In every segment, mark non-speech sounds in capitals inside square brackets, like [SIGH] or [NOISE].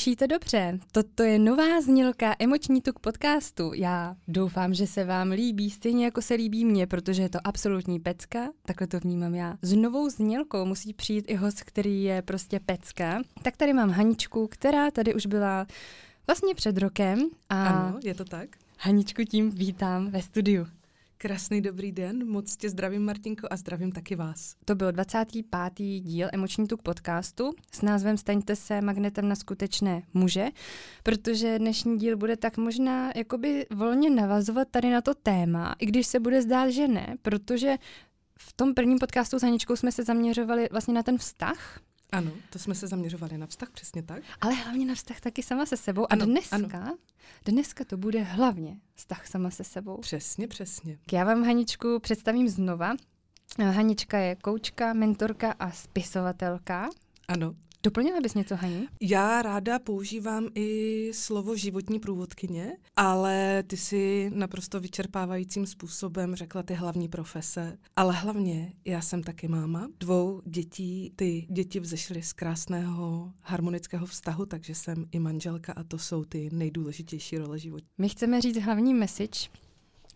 Slyšíte dobře, toto je nová znělka Emoční tuk podcastu. Já doufám, že se vám líbí stejně jako se líbí mně, protože je to absolutní pecka, takhle to vnímám já. S novou znělkou musí přijít i host, který je prostě pecka. Tak tady mám Haničku, která tady už byla vlastně před rokem. A ano, je to tak. Haničku tím vítám ve studiu. Krásný dobrý den, moc tě zdravím Martinko a zdravím taky vás. To byl 25. díl Emoční tuk podcastu s názvem Staňte se magnetem na skutečné muže, protože dnešní díl bude tak možná jakoby volně navazovat tady na to téma, i když se bude zdát, že ne, protože v tom prvním podcastu s Haničkou jsme se zaměřovali vlastně na ten vztah, ano, to jsme se zaměřovali na vztah, přesně tak. Ale hlavně na vztah taky sama se sebou. Ano, a dneska, ano. dneska to bude hlavně vztah sama se sebou. Přesně, přesně. Já vám Haničku představím znova. Hanička je koučka, mentorka a spisovatelka. Ano. Doplnila bys něco, Hani? Já ráda používám i slovo životní průvodkyně, ale ty si naprosto vyčerpávajícím způsobem řekla ty hlavní profese. Ale hlavně já jsem taky máma dvou dětí. Ty děti vzešly z krásného harmonického vztahu, takže jsem i manželka a to jsou ty nejdůležitější role života. My chceme říct hlavní message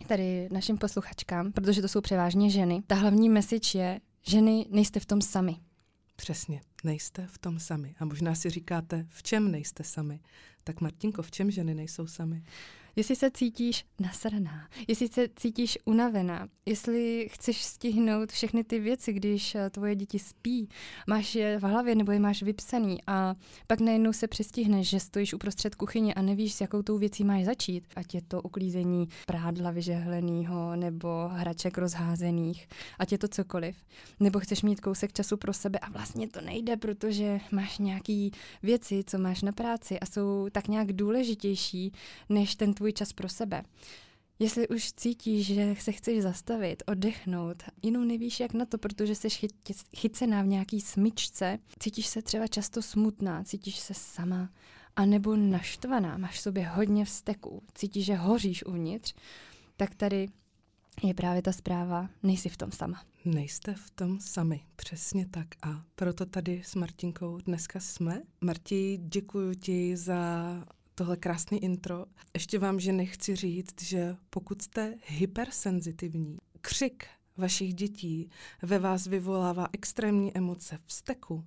tady našim posluchačkám, protože to jsou převážně ženy. Ta hlavní message je, ženy nejste v tom sami. Přesně, nejste v tom sami. A možná si říkáte, v čem nejste sami. Tak Martinko, v čem ženy nejsou sami? Jestli se cítíš nasraná, jestli se cítíš unavená, jestli chceš stihnout všechny ty věci, když eh, tvoje děti spí, máš je v hlavě nebo je máš vypsaný a pak najednou se přestihneš, že stojíš uprostřed kuchyně a nevíš, s jakou tou věcí máš začít, ať je to uklízení prádla vyžehleného nebo hraček rozházených, ať je to cokoliv. Nebo chceš mít kousek času pro sebe a vlastně to nejde, protože máš nějaký věci, co máš na práci a jsou tak nějak důležitější než ten tvůj tvůj čas pro sebe. Jestli už cítíš, že se chceš zastavit, oddechnout, jinou nevíš jak na to, protože jsi chycená v nějaký smyčce, cítíš se třeba často smutná, cítíš se sama, anebo naštvaná, máš v sobě hodně vzteků, cítíš, že hoříš uvnitř, tak tady je právě ta zpráva, nejsi v tom sama. Nejste v tom sami, přesně tak. A proto tady s Martinkou dneska jsme. Marti, děkuji ti za tohle krásný intro. Ještě vám, že nechci říct, že pokud jste hypersenzitivní, křik vašich dětí ve vás vyvolává extrémní emoce vzteku,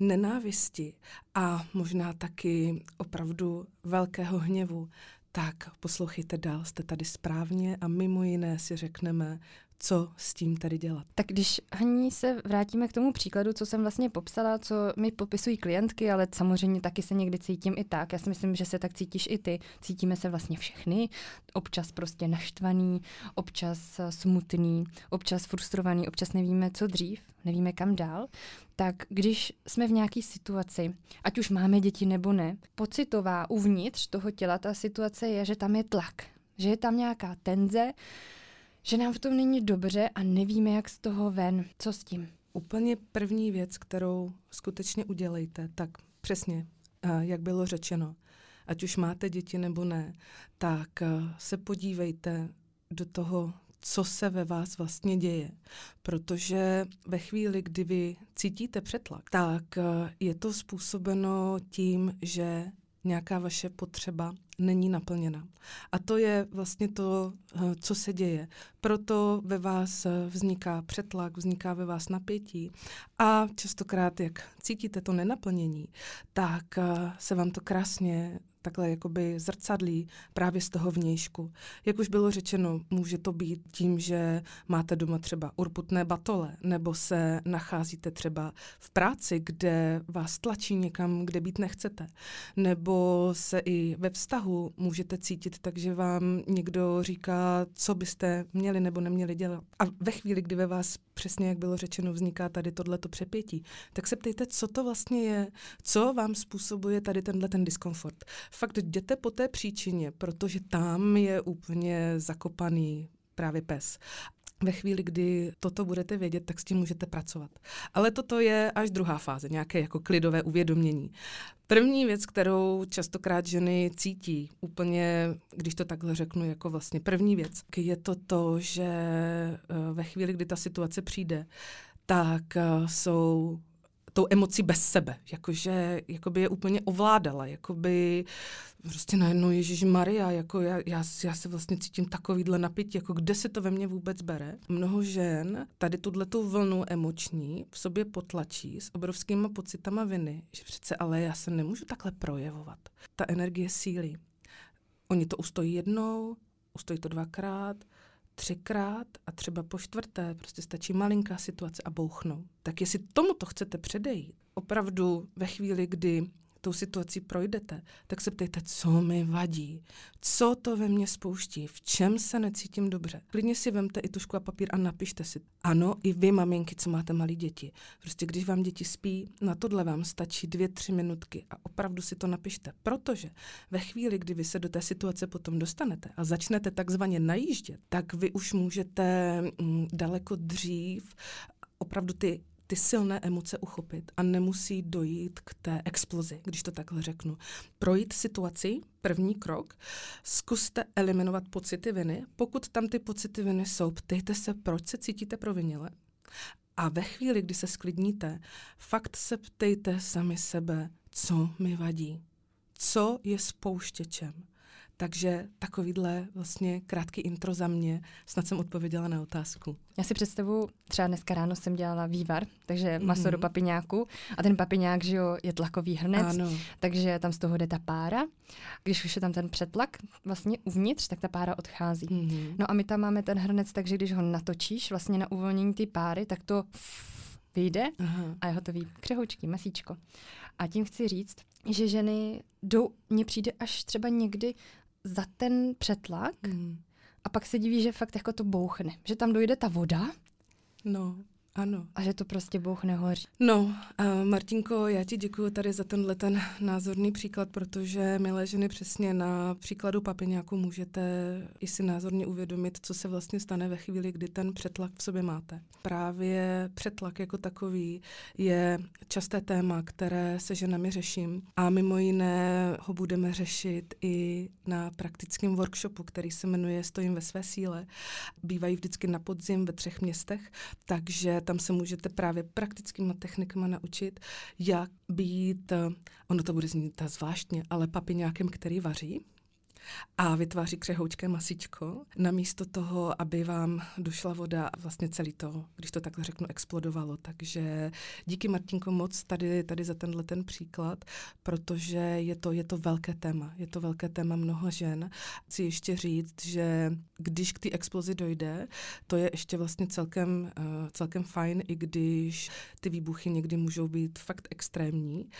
nenávisti a možná taky opravdu velkého hněvu, tak poslouchejte dál, jste tady správně a mimo jiné si řekneme, co s tím tady dělat. Tak když Haní se vrátíme k tomu příkladu, co jsem vlastně popsala, co mi popisují klientky, ale samozřejmě taky se někdy cítím i tak. Já si myslím, že se tak cítíš i ty. Cítíme se vlastně všechny, občas prostě naštvaný, občas smutný, občas frustrovaný, občas nevíme, co dřív, nevíme kam dál. Tak když jsme v nějaké situaci, ať už máme děti nebo ne, pocitová uvnitř toho těla ta situace je, že tam je tlak, že je tam nějaká tenze, že nám v tom není dobře a nevíme, jak z toho ven. Co s tím? Úplně první věc, kterou skutečně udělejte, tak přesně, jak bylo řečeno, ať už máte děti nebo ne, tak se podívejte do toho, co se ve vás vlastně děje. Protože ve chvíli, kdy vy cítíte přetlak, tak je to způsobeno tím, že nějaká vaše potřeba není naplněna. A to je vlastně to, eh, co se děje. Proto ve vás eh, vzniká přetlak, vzniká ve vás napětí a častokrát, jak cítíte to nenaplnění, tak eh, se vám to krásně takhle jakoby zrcadlí právě z toho vnějšku. Jak už bylo řečeno, může to být tím, že máte doma třeba urputné batole, nebo se nacházíte třeba v práci, kde vás tlačí někam, kde být nechcete, nebo se i ve vztahu můžete cítit tak, že vám někdo říká, co byste měli nebo neměli dělat. A ve chvíli, kdy ve vás přesně jak bylo řečeno, vzniká tady tohleto přepětí, tak se ptejte, co to vlastně je, co vám způsobuje tady tenhle ten diskomfort fakt jděte po té příčině, protože tam je úplně zakopaný právě pes. Ve chvíli, kdy toto budete vědět, tak s tím můžete pracovat. Ale toto je až druhá fáze, nějaké jako klidové uvědomění. První věc, kterou častokrát ženy cítí, úplně, když to takhle řeknu, jako vlastně první věc, je to to, že eh, ve chvíli, kdy ta situace přijde, tak eh, jsou tou emocí bez sebe, jakože jakoby je úplně ovládala, jakoby prostě najednou Ježíš Maria, jako já, já, já se vlastně cítím takovýhle napětí, jako kde se to ve mně vůbec bere. Mnoho žen tady tuto vlnu emoční v sobě potlačí s obrovskýma pocitama viny, že přece ale já se nemůžu takhle projevovat. Ta energie síly. Oni to ustojí jednou, ustojí to dvakrát, třikrát a třeba po čtvrté prostě stačí malinká situace a bouchnou. Tak jestli tomuto chcete předejít, opravdu ve chvíli, kdy tou situací projdete, tak se ptejte, co mi vadí, co to ve mně spouští, v čem se necítím dobře. Klidně si vemte i tušku a papír a napište si. Ano, i vy, maminky, co máte malé děti. Prostě když vám děti spí, na tohle vám stačí dvě, tři minutky a opravdu si to napište. Protože ve chvíli, kdy vy se do té situace potom dostanete a začnete takzvaně najíždět, tak vy už můžete mm, daleko dřív opravdu ty ty silné emoce uchopit a nemusí dojít k té explozi, když to takhle řeknu. Projít situaci, první krok, zkuste eliminovat pocity viny. Pokud tam ty pocity viny jsou, ptejte se, proč se cítíte provinile. A ve chvíli, kdy se sklidníte, fakt se ptejte sami sebe, co mi vadí, co je spouštěčem. Takže takovýhle vlastně krátký intro za mě, snad jsem odpověděla na otázku. Já si představu, třeba dneska ráno jsem dělala vývar, takže maso mm-hmm. do papiňáku a ten papiňák, že jo, je tlakový hrnec, ano. takže tam z toho jde ta pára. Když už je tam ten přetlak vlastně uvnitř, tak ta pára odchází. Mm-hmm. No a my tam máme ten hrnec, takže když ho natočíš vlastně na uvolnění ty páry, tak to vyjde Aha. a je hotový křehoučky, masíčko. A tím chci říct, že ženy jdou, mně přijde až třeba někdy za ten přetlak mm. a pak se diví, že fakt jako to bouchne. Že tam dojde ta voda. No. Ano. A že to prostě Bůh nehoří. No, uh, Martinko, já ti děkuji tady za tenhle ten názorný příklad, protože, milé ženy, přesně na příkladu papiňáku můžete i si názorně uvědomit, co se vlastně stane ve chvíli, kdy ten přetlak v sobě máte. Právě přetlak jako takový je časté téma, které se ženami řeším a mimo jiné ho budeme řešit i na praktickém workshopu, který se jmenuje Stojím ve své síle. Bývají vždycky na podzim ve třech městech, takže tam se můžete právě praktickými technikama naučit, jak být, eh, ono to bude znít zvláštně, ale papiňákem, který vaří, a vytváří křehoučké masičko, namísto toho, aby vám došla voda a vlastně celý to, když to takhle řeknu, explodovalo. Takže díky Martinko moc tady, tady za tenhle ten příklad, protože je to, je to velké téma. Je to velké téma mnoha žen. Chci ještě říct, že když k té explozi dojde, to je ještě vlastně celkem, uh, celkem fajn, i když ty výbuchy někdy můžou být fakt extrémní,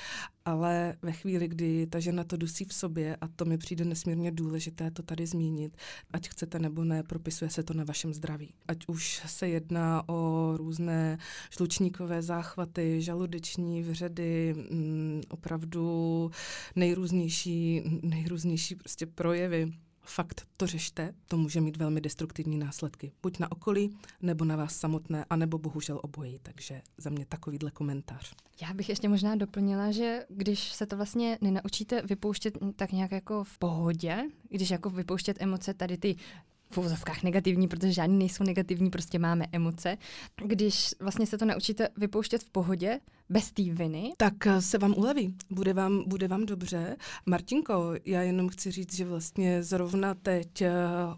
ale ve chvíli, kdy ta žena to dusí v sobě, a to mi přijde nesmírně důležité to tady zmínit, ať chcete nebo ne, propisuje se to na vašem zdraví. Ať už se jedná o různé žlučníkové záchvaty, žaludeční vředy, mm, opravdu nejrůznější, nejrůznější prostě projevy fakt to řešte, to může mít velmi destruktivní následky. Buď na okolí, nebo na vás samotné, anebo bohužel obojí. Takže za mě takovýhle komentář. Já bych ještě možná doplnila, že když se to vlastně nenaučíte vypouštět tak nějak jako v pohodě, když jako vypouštět emoce, tady ty v uvozovkách negativní, protože žádný nejsou negativní, prostě máme emoce. Když vlastně se to naučíte vypouštět v pohodě, bez té viny. Tak eh, se vám uleví, bude vám, bude vám dobře. Martinko, já jenom chci říct, že vlastně zrovna teď eh,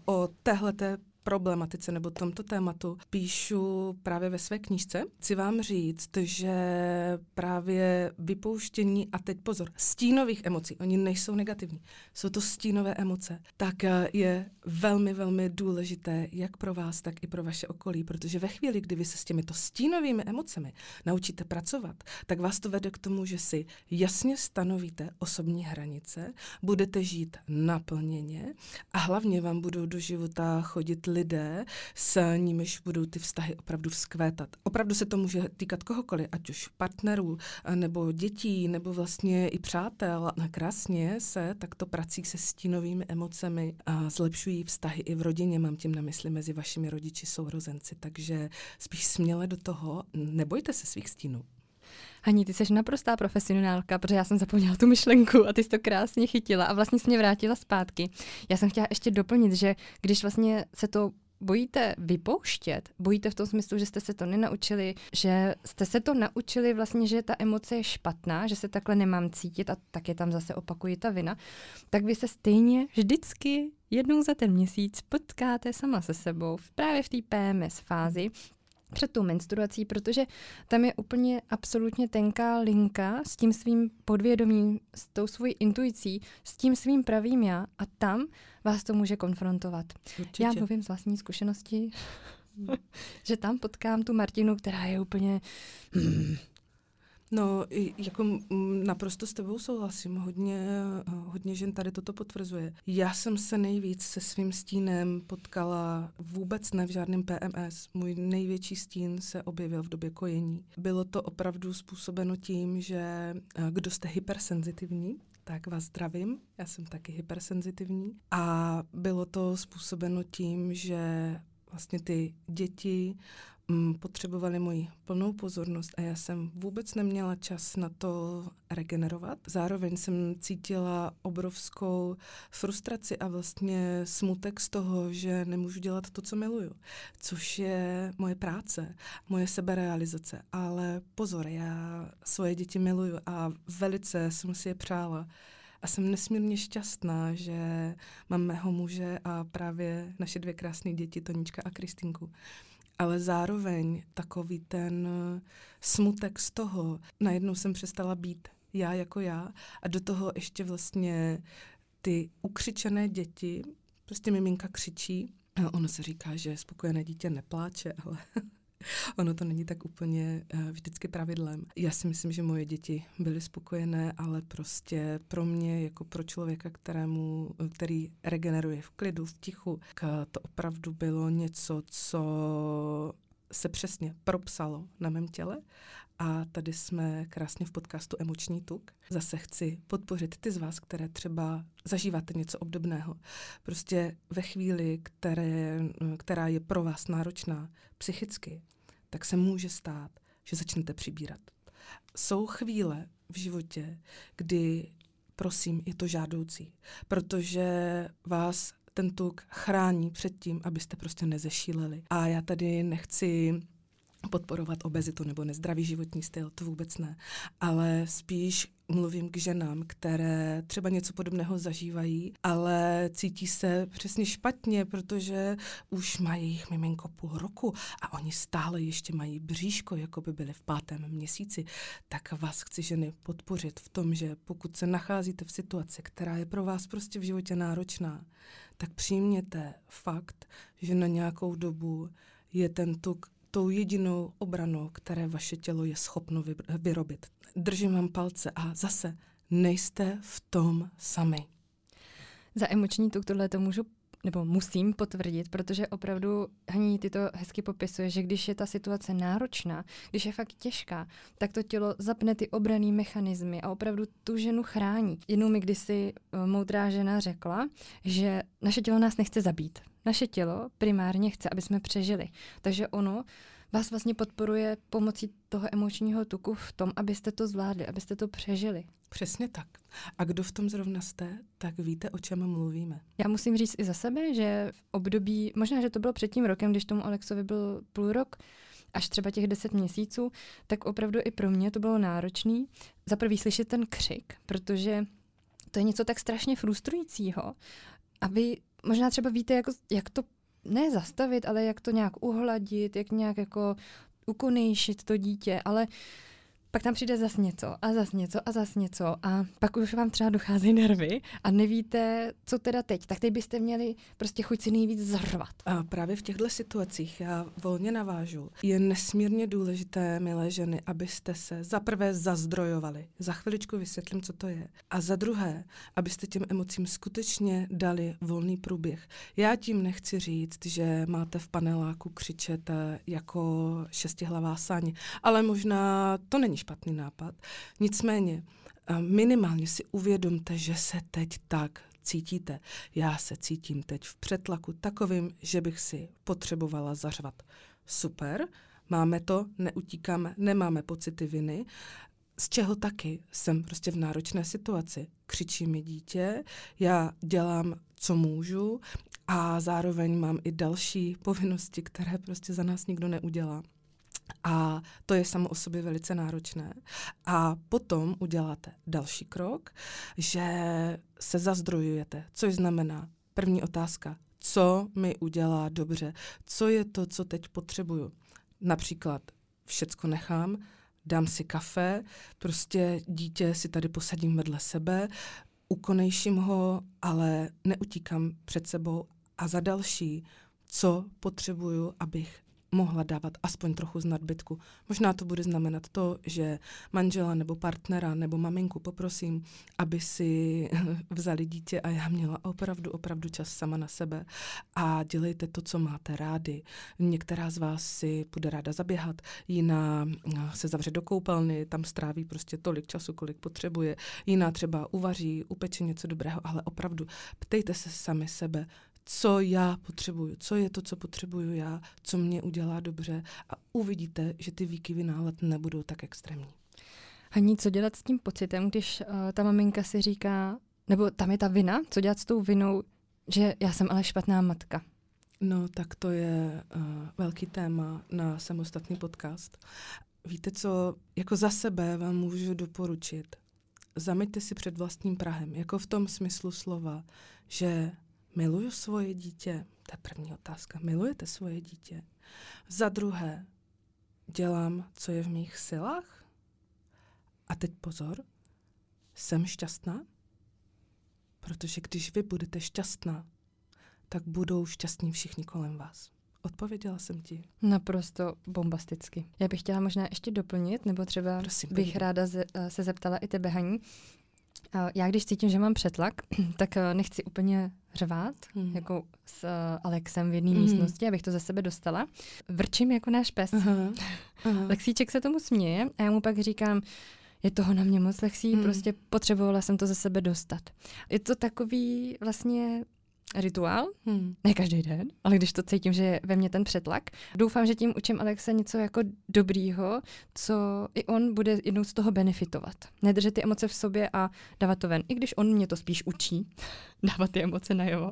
o téhleté problematice nebo tomto tématu píšu právě ve své knížce. Chci vám říct, že právě vypouštění, a teď pozor, stínových emocí, oni nejsou negativní, jsou to stínové emoce, tak eh, je velmi, velmi důležité jak pro vás, tak i pro vaše okolí, protože ve chvíli, kdy vy se s těmito stínovými emocemi naučíte pracovat, tak vás to vede k tomu, že si jasně stanovíte osobní hranice, budete žít naplněně a hlavně vám budou do života chodit lidé, s nimiž budou ty vztahy opravdu vzkvétat. Opravdu se to může týkat kohokoliv, ať už partnerů, nebo dětí, nebo vlastně i přátel. Krásně se takto prací se stínovými emocemi a zlepšují vztahy i v rodině, mám tím na mysli mezi vašimi rodiči, sourozenci. Takže spíš směle do toho, nebojte se svých stínů. Hani, ty jsi naprostá profesionálka, protože já jsem zapomněla tu myšlenku a ty jsi to krásně chytila a vlastně jsi mě vrátila zpátky. Já jsem chtěla ještě doplnit, že když vlastně se to bojíte vypouštět, bojíte v tom smyslu, že jste se to nenaučili, že jste se to naučili vlastně, že ta emoce je špatná, že se takhle nemám cítit a tak je tam zase opakují ta vina, tak vy se stejně vždycky jednou za ten měsíc potkáte sama se sebou právě v té PMS fázi, před tou menstruací, protože tam je úplně absolutně tenká linka s tím svým podvědomím, s tou svojí intuicí, s tím svým pravým já a tam vás to může konfrontovat. Určitě. Já mluvím z vlastní zkušenosti, [LAUGHS] že tam potkám tu Martinu, která je úplně... No, jako naprosto s tebou souhlasím. Hodně, hodně žen tady toto potvrzuje. Já jsem se nejvíc se svým stínem potkala vůbec ne v žádném PMS. Můj největší stín se objevil v době kojení. Bylo to opravdu způsobeno tím, že kdo jste hypersenzitivní, tak vás zdravím. Já jsem taky hypersenzitivní. A bylo to způsobeno tím, že vlastně ty děti potřebovali moji plnou pozornost a já jsem vůbec neměla čas na to regenerovat. Zároveň jsem cítila obrovskou frustraci a vlastně smutek z toho, že nemůžu dělat to, co miluju, což je moje práce, moje seberealizace. Ale pozor, já svoje děti miluju a velice jsem si je přála. A jsem nesmírně šťastná, že mám mého muže a právě naše dvě krásné děti, Tonička a Kristinku ale zároveň takový ten eh, smutek z toho, najednou jsem přestala být já jako já a do toho ještě vlastně ty ukřičené děti, prostě miminka křičí, ono se říká, že spokojené dítě nepláče, ale [LAUGHS] [LAUGHS] ono to není tak úplně uh, vždycky pravidlem. Já si myslím, že moje děti byly spokojené, ale prostě pro mě, jako pro člověka, kterému, který regeneruje v klidu, v tichu, to opravdu bylo něco, co se přesně propsalo na mém těle a tady jsme krásně v podcastu Emoční tuk. Zase chci podpořit ty z vás, které třeba zažíváte něco obdobného. Prostě ve chvíli, které, která je pro vás náročná psychicky, tak se může stát, že začnete přibírat. Jsou chvíle v životě, kdy, prosím, je to žádoucí, protože vás ten tuk chrání před tím, abyste prostě nezešíleli. A já tady nechci podporovat obezitu nebo nezdravý životní styl, to vůbec ne. Ale spíš mluvím k ženám, které třeba něco podobného zažívají, ale cítí se přesně špatně, protože už mají jich miminko půl roku a oni stále ještě mají bříško, jako by byly v pátém měsíci. Tak vás chci ženy podpořit v tom, že pokud se nacházíte v situaci, která je pro vás prostě v životě náročná, tak přijměte fakt, že na nějakou dobu je ten tuk tou jedinou obranou, které vaše tělo je schopno vyrobit. Držím vám palce a zase nejste v tom sami. Za emoční tuk tohle to můžu nebo musím potvrdit, protože opravdu Haní ty to hezky popisuje, že když je ta situace náročná, když je fakt těžká, tak to tělo zapne ty obraný mechanismy a opravdu tu ženu chrání. Jednou mi kdysi eh, moudrá žena řekla, že naše tělo nás nechce zabít. Naše tělo primárně chce, aby jsme přežili. Takže ono vás vlastně podporuje pomocí toho emočního tuku v tom, abyste to zvládli, abyste to přežili. Přesně tak. A kdo v tom zrovna jste, tak víte, o čem mluvíme. Já musím říct i za sebe, že v období, možná, že to bylo před tím rokem, když tomu Alexovi byl půl rok, až třeba těch deset měsíců, tak opravdu i pro mě to bylo náročný. Za prvý slyšet ten křik, protože to je něco tak strašně frustrujícího. A vy možná třeba víte, jako, jak to ne zastavit, ale jak to nějak uhladit, jak nějak jako ukonejšit to dítě, ale pak tam přijde zas něco a zas něco a zas něco a pak už vám třeba docházejí nervy a nevíte, co teda teď. Tak teď byste měli prostě chuť si nejvíc zarvat. A právě v těchto situacích já volně navážu. Je nesmírně důležité, milé ženy, abyste se za prvé zazdrojovali. Za chviličku vysvětlím, co to je. A za druhé, abyste těm emocím skutečně dali volný průběh. Já tím nechci říct, že máte v paneláku křičet eh, jako šestihlavá saň, ale možná to není špatný nápad. Nicméně, minimálně si uvědomte, že se teď tak cítíte. Já se cítím teď v přetlaku takovým, že bych si potřebovala zařvat. Super, máme to, neutíkáme, nemáme pocity viny, z čeho taky jsem prostě v náročné situaci. Křičí mi dítě, já dělám, co můžu, a zároveň mám i další povinnosti, které prostě za nás nikdo neudělá. A to je samo o sobě velice náročné. A potom uděláte další krok, že se zazdrojujete, což znamená první otázka, co mi udělá dobře, co je to, co teď potřebuju. Například všecko nechám, dám si kafe, prostě dítě si tady posadím vedle sebe, ukonejším ho, ale neutíkám před sebou a za další, co potřebuju, abych mohla dávat aspoň trochu z nadbytku. Možná to bude znamenat to, že manžela nebo partnera nebo maminku poprosím, aby si [LAUGHS] vzali dítě a já měla opravdu, opravdu čas sama na sebe a dělejte to, co máte rádi. Některá z vás si bude ráda zaběhat, jiná se zavře do koupelny, tam stráví prostě tolik času, kolik potřebuje, jiná třeba uvaří, upeče něco dobrého, ale opravdu ptejte se sami sebe, co já potřebuju, co je to, co potřebuju já, co mě udělá dobře a uvidíte, že ty výkyvy nálad nebudou tak extrémní. Haní, co dělat s tím pocitem, když uh, ta maminka si říká, nebo tam je ta vina, co dělat s tou vinou, že já jsem ale špatná matka? No, tak to je uh, velký téma na samostatný podcast. Víte co, jako za sebe vám můžu doporučit, zameďte si před vlastním Prahem, jako v tom smyslu slova, že Miluju svoje dítě? To je první otázka. Milujete svoje dítě? Za druhé, dělám, co je v mých silách? A teď pozor, jsem šťastná? Protože když vy budete šťastná, tak budou šťastní všichni kolem vás. Odpověděla jsem ti. Naprosto bombasticky. Já bych chtěla možná ještě doplnit, nebo třeba Prosím, bych ráda se zeptala i tebe, Haní. Já když cítím, že mám přetlak, [CLEARS THROAT] tak eh, nechci úplně řvát, hmm. jako s eh, Alexem v jedné hmm. místnosti, abych to ze sebe dostala. Vrčím jako náš pes. Aha. [LAUGHS] Aha. Lexíček se tomu směje a já mu pak říkám, je toho na mě moc lexí, hmm. prostě potřebovala jsem to ze sebe dostat. Je to takový vlastně rituál, hmm. ne každý den, ale když to cítím, že je ve mně ten přetlak, doufám, že tím učím Alexe něco jako dobrýho, co i on bude jednou z toho benefitovat. Nedržet ty emoce v sobě a dávat to ven, i když on mě to spíš učí, [LAUGHS] dávat ty emoce najevo.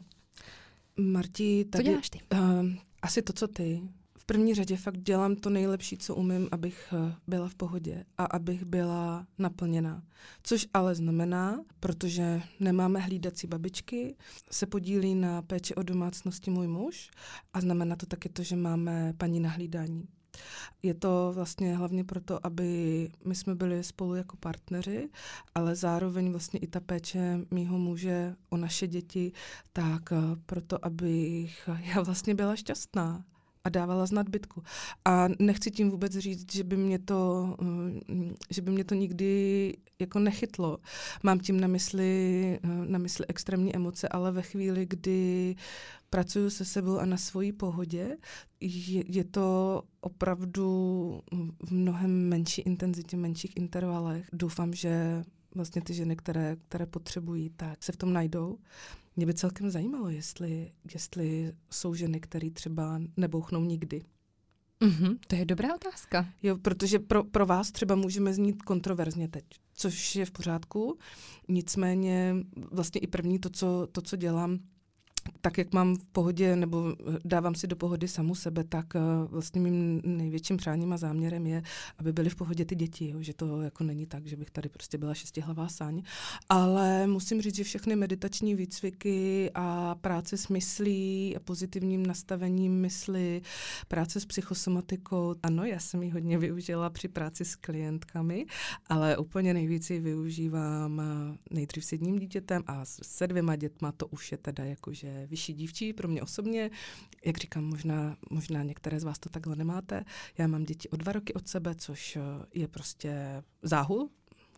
Marti, tady, co děláš ty? Uh, asi to, co ty první řadě fakt dělám to nejlepší, co umím, abych eh, byla v pohodě a abych byla naplněná. Což ale znamená, protože nemáme hlídací babičky, se podílí na péči o domácnosti můj muž a znamená to taky to, že máme paní na hlídání. Je to vlastně hlavně proto, aby my jsme byli spolu jako partneři, ale zároveň vlastně i ta péče mýho muže o naše děti, tak eh, proto, abych já vlastně byla šťastná a dávala z nadbytku. A nechci tím vůbec říct, že by mě to, mm, že by mě to nikdy jako nechytlo. Mám tím na mysli, na mysli extrémní emoce, ale ve chvíli, kdy pracuju se sebou a na svojí pohodě, je, je to opravdu v mnohem menší intenzitě, menších intervalech. Doufám, že vlastně ty ženy, které, které potřebují, tak se v tom najdou. Mě by celkem zajímalo, jestli, jestli jsou ženy, které třeba nebouchnou nikdy. Mm-hmm, to je dobrá otázka. Jo, protože pro, pro vás třeba můžeme znít kontroverzně teď, což je v pořádku. Nicméně vlastně i první to, co, to, co dělám, tak jak mám v pohodě, nebo dávám si do pohody samu sebe, tak uh, vlastně mým největším přáním a záměrem je, aby byly v pohodě ty děti, jo? že to jako není tak, že bych tady prostě byla šestihlavá sáň. Ale musím říct, že všechny meditační výcviky a práce s myslí a pozitivním nastavením mysli, práce s psychosomatikou, ano, já jsem ji hodně využila při práci s klientkami, ale úplně nejvíc ji využívám eh, nejdřív s jedním dítětem a se dvěma dětma, to už je teda jakože vyšší dívčí pro mě osobně. Jak říkám, možná, možná některé z vás to takhle nemáte. Já mám děti o dva roky od sebe, což eh, je prostě záhul,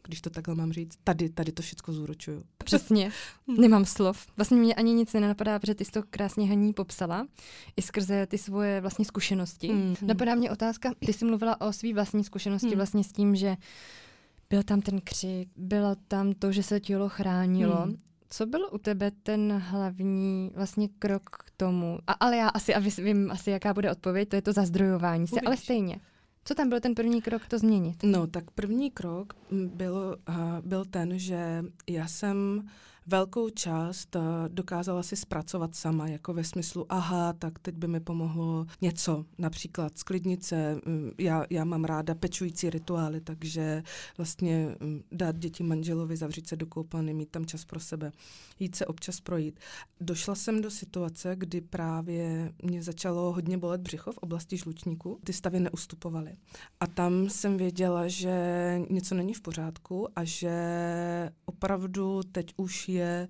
když to takhle mám říct. Tady, tady to všechno zúročuju. Přesně, hm. nemám slov. Vlastně mě ani nic nenapadá, protože ty jsi to krásně Haní popsala, i skrze ty svoje vlastní zkušenosti. Mm. Napadá mě otázka, ty jsi mluvila o své vlastní zkušenosti mm. vlastně s tím, že byl tam ten křik, bylo tam to, že se tělo chránilo. Mm. Co byl u tebe ten hlavní vlastně krok k tomu? A, ale já asi a vím asi, jaká bude odpověď, to je to zazdrojování se, ale stejně. Co tam byl ten první krok to změnit? No, tak první krok byl, uh, byl ten, že já jsem velkou část uh, dokázala si zpracovat sama, jako ve smyslu, aha, tak teď by mi pomohlo něco, například sklidnice, mm, já, já mám ráda pečující rituály, takže vlastně mm, dát děti manželovi, zavřít se do koupelny, mít tam čas pro sebe, jít se občas projít. Došla jsem do situace, kdy právě mě začalo hodně bolet břicho v oblasti žlučníku, ty stavy neustupovaly. A tam jsem věděla, že něco není v pořádku a že opravdu teď už je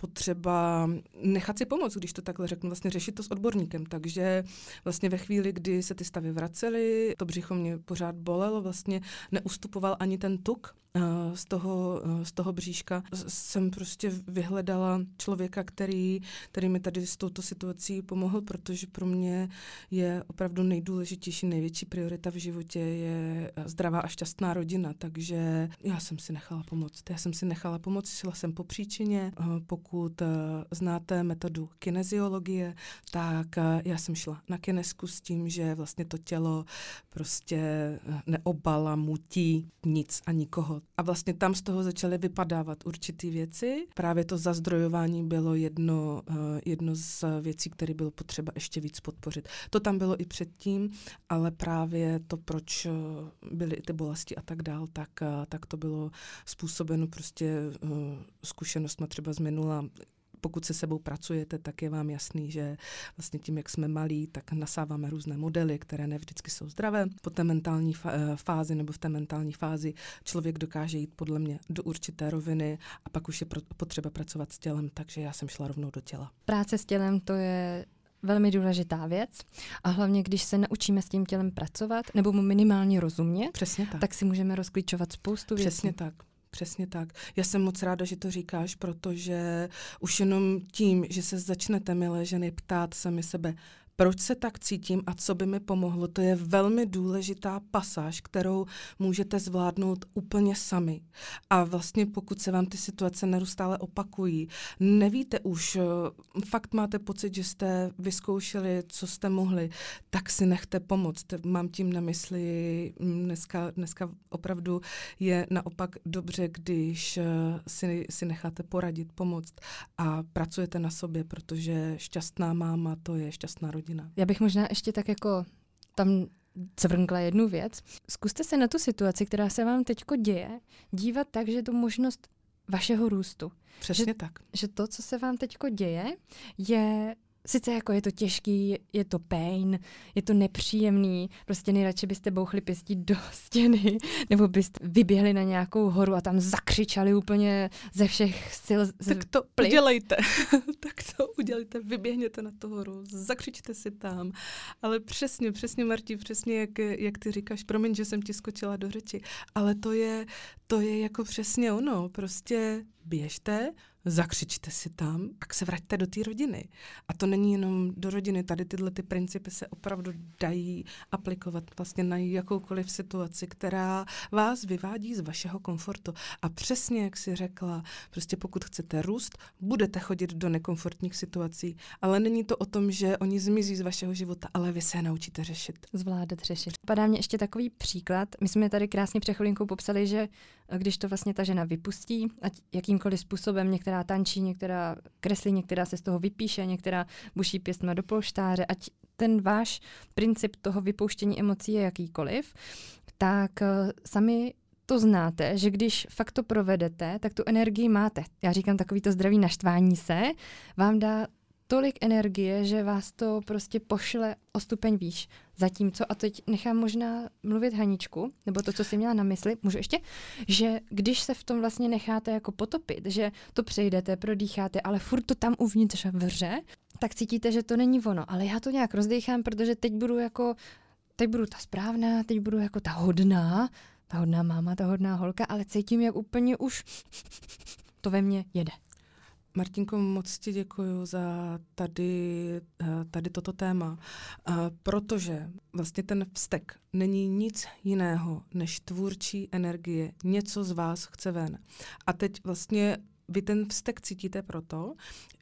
potřeba nechat si pomoct, když to takhle řeknu, vlastně řešit to s odborníkem. Takže vlastně ve chvíli, kdy se ty stavy vracely, to břicho mě pořád bolelo, vlastně neustupoval ani ten tuk, Eh, z toho, eh, z toho bříška jsem prostě vyhledala člověka, který, který mi tady s touto situací pomohl, protože pro mě je opravdu nejdůležitější, největší priorita v životě je zdravá a šťastná rodina, takže já jsem si nechala pomoct. Já jsem si nechala pomoct, šla jsem po příčině. Eh, pokud znáte metodu kineziologie, tak já jsem šla na kinesku s tím, že vlastně to tělo prostě neobala, mutí nic a nikoho a vlastně tam z toho začaly vypadávat určité věci. Právě to zazdrojování bylo jedno, jedno z věcí, které bylo potřeba ještě víc podpořit. To tam bylo i předtím, ale právě to, proč byly i ty bolesti a tak dál, tak, tak to bylo způsobeno prostě zkušenostma třeba z minula, pokud se sebou pracujete, tak je vám jasný, že vlastně tím, jak jsme malí, tak nasáváme různé modely, které ne vždycky jsou zdravé. Po té mentální eh, fázi nebo v té mentální fázi člověk dokáže jít podle mě do určité roviny a pak už je potřeba pracovat s tělem, takže já jsem šla rovnou do těla. Práce s tělem to je velmi důležitá věc a hlavně, když se naučíme s tím tělem pracovat nebo mu minimálně rozumět, Přesně tak. tak si můžeme rozklíčovat spoustu věcí. Přesně tak. Přesně tak. Já jsem moc ráda, že to říkáš, protože už jenom tím, že se začnete, milé ženy, ptát sami sebe, proč se tak cítím a co by mi pomohlo. To je velmi důležitá pasáž, kterou můžete zvládnout úplně sami. A vlastně pokud se vám ty situace neustále opakují, nevíte už, eh, fakt máte pocit, že jste vyzkoušeli, co jste mohli, tak si nechte pomoct. Mám tím na mysli, dneska, dneska opravdu je naopak dobře, když eh, si, si necháte poradit, pomoct a pracujete na sobě, protože šťastná máma to je šťastná rodina rodina. Já bych možná ještě tak jako tam cvrnkla jednu věc. Zkuste se na tu situaci, která se vám teďko děje, dívat tak, že je to možnost vašeho růstu. Přesně že, tak. Že to, co se vám teďko děje, je sice jako je to těžký, je to pain, je to nepříjemný, prostě nejradši byste bouchli pěstí do [LAUGHS] stěny, nebo byste vyběhli na nějakou horu a tam zakřičali úplně ze všech sil. Tak to plic. udělejte, [LAUGHS] tak to udělejte, vyběhněte na tu horu, zakřičte si tam, ale přesně, přesně Martí, přesně jak, jak ty říkáš, promiň, že jsem ti skočila do řeči, ale to je, to je jako přesně ono, prostě běžte, zakřičte si tam, pak se vraťte do té rodiny. A to není jenom do rodiny, tady tyhle ty principy se opravdu dají aplikovat vlastně na jakoukoliv situaci, která vás vyvádí z vašeho komfortu. A přesně, jak si řekla, prostě pokud chcete růst, budete chodit do nekomfortních situací, ale není to o tom, že oni zmizí z vašeho života, ale vy se je naučíte řešit. Zvládat řešit. Padá mě ještě takový příklad. My jsme tady krásně přecholinkou popsali, že když to vlastně ta žena vypustí, ať jakýmkoliv způsobem, některá tančí, některá kreslí, některá se z toho vypíše, některá buší pěstma do polštáře, ať ten váš princip toho vypouštění emocí je jakýkoliv, tak eh, sami to znáte, že když fakt to provedete, tak tu energii máte. Já říkám takový to zdravý naštvání se, vám dá tolik energie, že vás to prostě pošle o stupeň výš. Zatímco, a teď nechám možná mluvit Haničku, nebo to, co jsi měla na mysli, můžu ještě, že když se v tom vlastně necháte jako potopit, že to přejdete, prodýcháte, ale furt to tam uvnitř vře, tak cítíte, že to není ono. Ale já to nějak rozdechám, protože teď budu jako, teď budu ta správná, teď budu jako ta hodná, ta hodná máma, ta hodná holka, ale cítím, jak úplně už to ve mně jede. Martinko, moc ti děkuji za tady, eh, tady toto téma, eh, protože vlastně ten vztek není nic jiného než tvůrčí energie. Něco z vás chce ven. A teď vlastně vy ten vztek cítíte proto,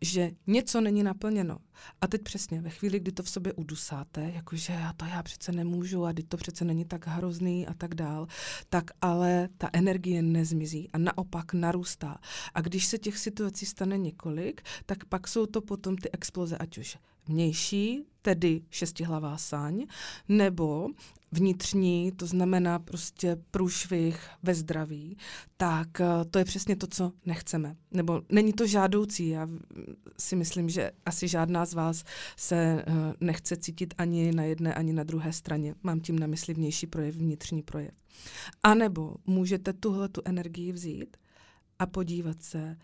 že něco není naplněno. A teď přesně, ve chvíli, kdy to v sobě udusáte, jakože já to já přece nemůžu a to přece není tak hrozný a tak dál, tak ale ta energie nezmizí a naopak narůstá. A když se těch situací stane několik, tak pak jsou to potom ty exploze, ať už vnější, tedy šestihlavá saň, nebo vnitřní, to znamená prostě průšvih ve zdraví, tak eh, to je přesně to, co nechceme. Nebo není to žádoucí. Já si myslím, že asi žádná z vás se eh, nechce cítit ani na jedné, ani na druhé straně. Mám tím na mysli vnější projev, vnitřní projev. A nebo můžete tuhle tu energii vzít a podívat se,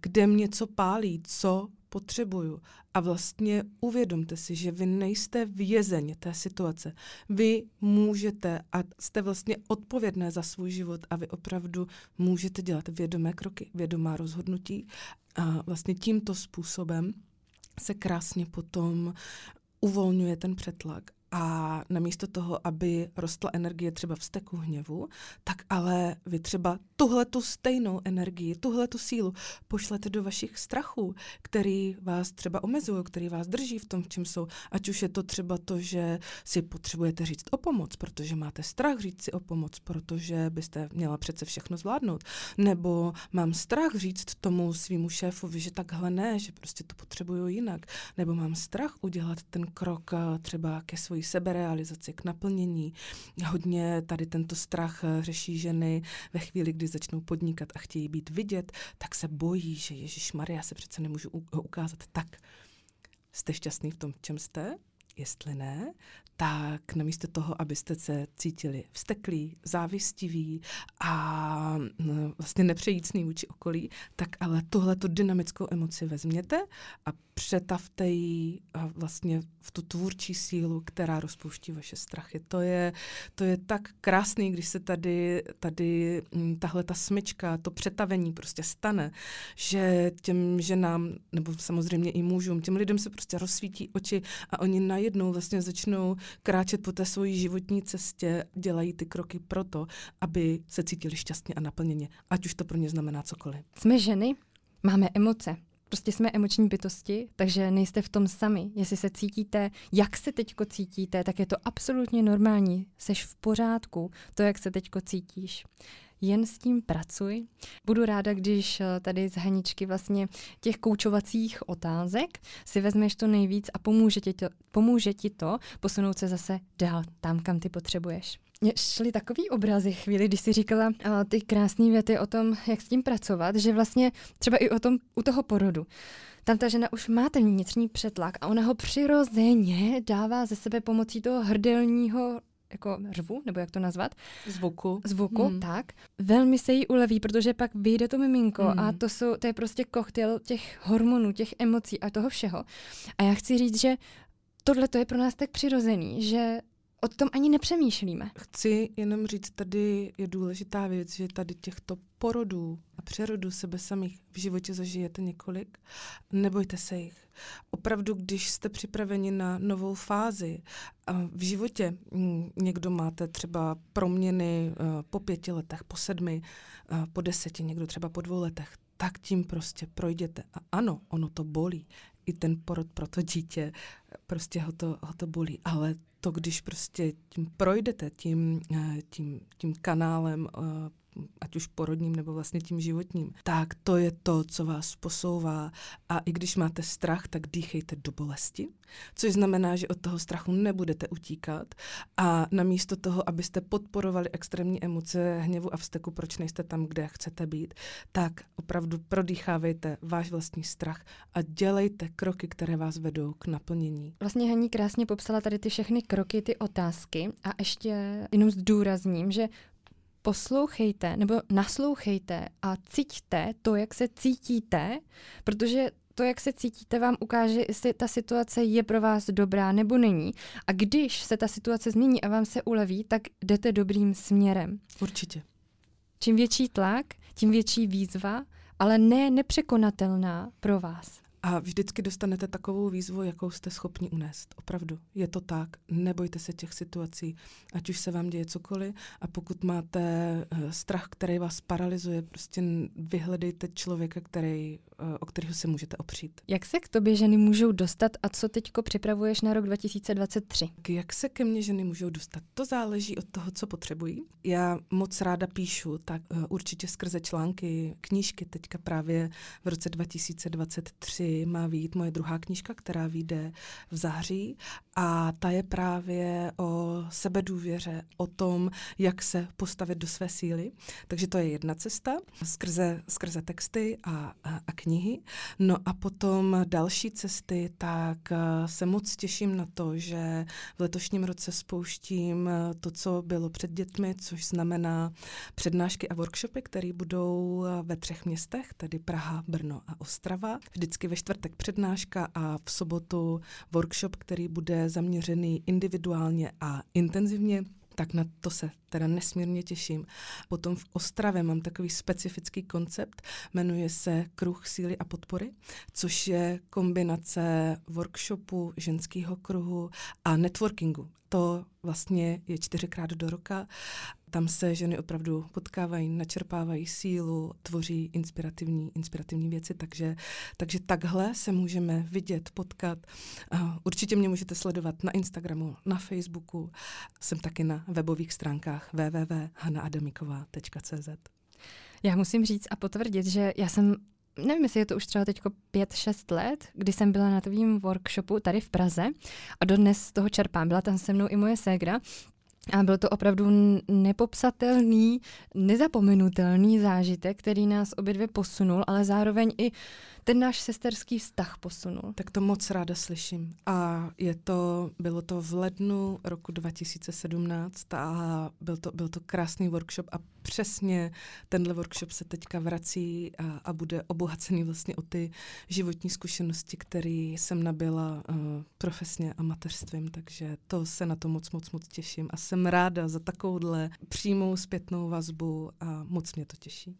kde mě co pálí, co potřebuju. A vlastně uvědomte si, že vy nejste vězeň té situace. Vy můžete a jste vlastně odpovědné za svůj život a vy opravdu můžete dělat vědomé kroky, vědomá rozhodnutí. A vlastně tímto způsobem se krásně potom uvolňuje ten přetlak a namísto toho, aby rostla energie třeba v steku hněvu, tak ale vy třeba tuhle tu stejnou energii, tuhle tu sílu pošlete do vašich strachů, který vás třeba omezují, který vás drží v tom, v čem jsou. Ať už je to třeba to, že si potřebujete říct o pomoc, protože máte strach říct si o pomoc, protože byste měla přece všechno zvládnout. Nebo mám strach říct tomu svýmu šéfovi, že takhle ne, že prostě to potřebuju jinak. Nebo mám strach udělat ten krok eh, třeba ke svojí seberealizaci, k naplnění. Hodně tady tento strach eh, řeší ženy ve chvíli, kdy začnou podnikat a chtějí být vidět, tak se bojí, že Ježíš Maria se přece nemůžu ukázat tak. Jste šťastný v tom, čem jste? Jestli ne, tak namísto toho, abyste se cítili vsteklí, závistiví a no, vlastně nepřejícný vůči okolí, tak ale tuhle tu dynamickou emoci vezměte a přetavte ji vlastně v tu tvůrčí sílu, která rozpouští vaše strachy. To je, to je tak krásný, když se tady, tady mm, tahle ta smyčka, to přetavení prostě stane, že těm ženám, nebo samozřejmě i mužům, těm lidem se prostě rozsvítí oči a oni najednou vlastně začnou kráčet po té svojí životní cestě, dělají ty kroky proto, aby se cítili šťastně a naplněně, ať už to pro ně znamená cokoliv. Jsme ženy, máme emoce. Prostě jsme emoční bytosti, takže nejste v tom sami. Jestli se cítíte, jak se teďko cítíte, tak je to absolutně normální. Seš v pořádku, to, jak se teďko cítíš jen s tím pracuj. Budu ráda, když eh, tady z Haničky vlastně těch koučovacích otázek si vezmeš to nejvíc a pomůže ti to, pomůže ti to posunout se zase dál tam, kam ty potřebuješ. Mně šly takový obrazy chvíli, když si říkala uh, ty krásné věty o tom, jak s tím pracovat, že vlastně třeba i o tom, u toho porodu. Tam ta žena už má ten vnitřní přetlak a ona ho přirozeně dává ze sebe pomocí toho hrdelního jako řvu, nebo jak to nazvat? Zvuku. Zvuku, hmm. tak. Velmi se jí uleví, protože pak vyjde to miminko hmm. a to, jsou, to je prostě koktejl těch hormonů, těch emocí a toho všeho. A já chci říct, že tohle to je pro nás tak přirozený, že o tom ani nepřemýšlíme. Chci jenom říct, tady je důležitá věc, že tady těchto porodů a přerodů sebe samých v životě zažijete několik. Nebojte se jich. Opravdu, když jste připraveni na novou fázi v životě, mm, někdo máte třeba proměny eh, po pěti letech, po sedmi, eh, po deseti, někdo třeba po dvou letech, tak tím prostě projděte. A ano, ono to bolí. I ten porod pro to dítě, prostě ho to, ho to bolí. Ale to, když prostě tím projdete, tím, eh, tím, tím kanálem ať už porodním nebo vlastně tím životním, tak to je to, co vás posouvá. A i když máte strach, tak dýchejte do bolesti, což znamená, že od toho strachu nebudete utíkat a namísto toho, abyste podporovali extrémní emoce hněvu a vzteku, proč nejste tam, kde chcete být, tak opravdu prodýchávejte váš vlastní strach a dělejte kroky, které vás vedou k naplnění. Vlastně Haní krásně popsala tady ty všechny kroky, ty otázky a ještě jenom zdůrazním, že poslouchejte nebo naslouchejte a cítíte to, jak se cítíte, protože to, jak se cítíte, vám ukáže, jestli ta situace je pro vás dobrá nebo není. A když se ta situace změní a vám se uleví, tak jdete dobrým směrem. Určitě. Čím větší tlak, tím větší výzva, ale ne nepřekonatelná pro vás. A vždycky dostanete takovou výzvu, jakou jste schopni unést. Opravdu. Je to tak. Nebojte se těch situací, ať už se vám děje cokoliv. A pokud máte uh, strach, který vás paralizuje, prostě vyhledejte člověka, který, uh, o kterého se můžete opřít. Jak se k tobě ženy můžou dostat a co teďko připravuješ na rok 2023? Jak se ke mně ženy můžou dostat? To záleží od toho, co potřebují. Já moc ráda píšu, tak uh, určitě skrze články, knížky. Teďka právě v roce 2023 má výjít moje druhá knížka, která vyjde v září a ta je právě o sebedůvěře, o tom, jak se postavit do své síly. Takže to je jedna cesta skrze, skrze texty a, a, a knihy. No a potom další cesty, tak eh, se moc těším na to, že v letošním roce spouštím eh, to, co bylo před dětmi, což znamená přednášky a workshopy, které budou eh, ve třech městech, tedy Praha, Brno a Ostrava. Vždycky ve čtvrtek přednáška a v sobotu workshop, který bude zaměřený individuálně a intenzivně tak na to se teda nesmírně těším. Potom v Ostravě mám takový specifický koncept, jmenuje se Kruh síly a podpory, což je kombinace workshopu, ženského kruhu a networkingu. To vlastně je čtyřikrát do roka. Tam se ženy opravdu potkávají, načerpávají sílu, tvoří inspirativní, inspirativní věci, takže, takže takhle se můžeme vidět, potkat. Určitě mě můžete sledovat na Instagramu, na Facebooku, jsem taky na webových stránkách www.hanaadamikova.cz. Já musím říct a potvrdit, že já jsem nevím, jestli je to už třeba teď 5-6 let, kdy jsem byla na tvým workshopu tady v Praze a dodnes z toho čerpám. Byla tam se mnou i moje ségra a byl to opravdu nepopsatelný, nezapomenutelný zážitek, který nás obě dvě posunul, ale zároveň i ten náš sesterský vztah posunul. Tak to moc ráda slyším. A je to, bylo to v lednu roku 2017 a byl to, byl to krásný workshop a přesně tenhle workshop se teďka vrací a, a bude obohacený vlastně o ty životní zkušenosti, které jsem nabila uh, profesně a mateřstvím, takže to se na to moc, moc, moc těším a jsem ráda za takovouhle přímou zpětnou vazbu a moc mě to těší.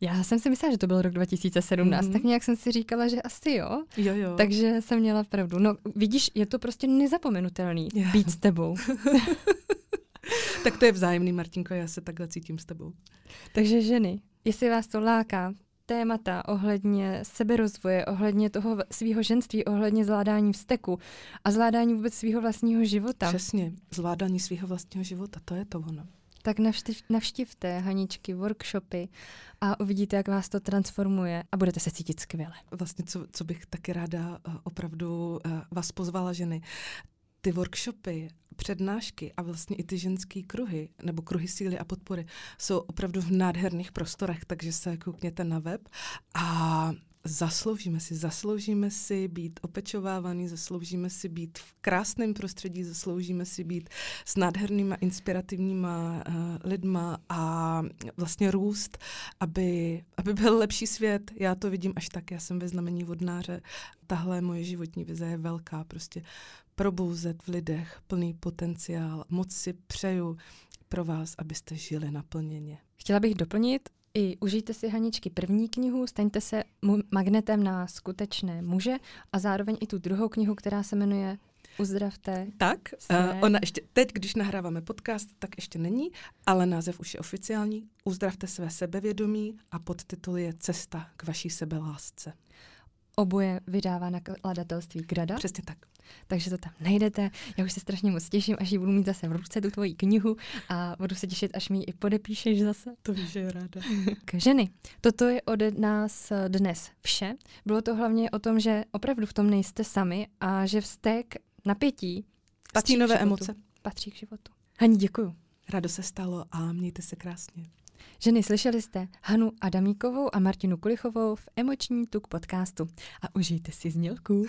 Já jsem si myslela, že to byl rok 2017, mm-hmm. tak nějak jsem si říkala, že asi jo. Jo, jo. Takže jsem měla pravdu. No vidíš, je to prostě nezapomenutelný yeah. být s tebou. [LAUGHS] tak to je vzájemný, Martinko, já se takhle cítím s tebou. Takže ženy, jestli vás to láká, témata ohledně seberozvoje, ohledně toho svého ženství, ohledně zvládání vzteku a zvládání vůbec svého vlastního života. Přesně, zvládání svého vlastního života, to je to ono tak navštiv, navštivte Haničky workshopy a uvidíte, jak vás to transformuje a budete se cítit skvěle. Vlastně, co, co bych taky ráda uh, opravdu uh, vás pozvala ženy, ty workshopy, přednášky a vlastně i ty ženské kruhy, nebo kruhy síly a podpory, jsou opravdu v nádherných prostorech, takže se koukněte na web a zasloužíme si, zasloužíme si být opečovávaný, zasloužíme si být v krásném prostředí, zasloužíme si být s nádhernýma, inspirativníma uh, lidma a vlastně růst, aby, aby byl lepší svět. Já to vidím až tak, já jsem ve znamení vodnáře. Tahle moje životní vize je velká, prostě probouzet v lidech plný potenciál. Moc si přeju pro vás, abyste žili naplněně. Chtěla bych doplnit, i užijte si Haničky první knihu, staňte se magnetem na skutečné muže a zároveň i tu druhou knihu, která se jmenuje Uzdravte. Tak, uh, ona ještě teď, když nahráváme podcast, tak ještě není, ale název už je oficiální. Uzdravte své sebevědomí a podtitul je Cesta k vaší sebelásce. Oboje vydává nakladatelství Grada. Přesně tak. Takže to tam najdete. Já už se strašně moc těším, až ji budu mít zase v ruce, tu tvoji knihu a budu se těšit, až mi ji i podepíšeš zase. To víš, že je ráda. [LAUGHS] K ženy. Toto je ode nás dnes vše. Bylo to hlavně o tom, že opravdu v tom nejste sami a že vztek napětí patří nové emoce. Patří k životu. Hani, děkuju. Rado se stalo a mějte se krásně. Ženy, slyšeli jste Hanu Adamíkovou a Martinu Kulichovou v Emoční tuk podcastu. A užijte si znělku.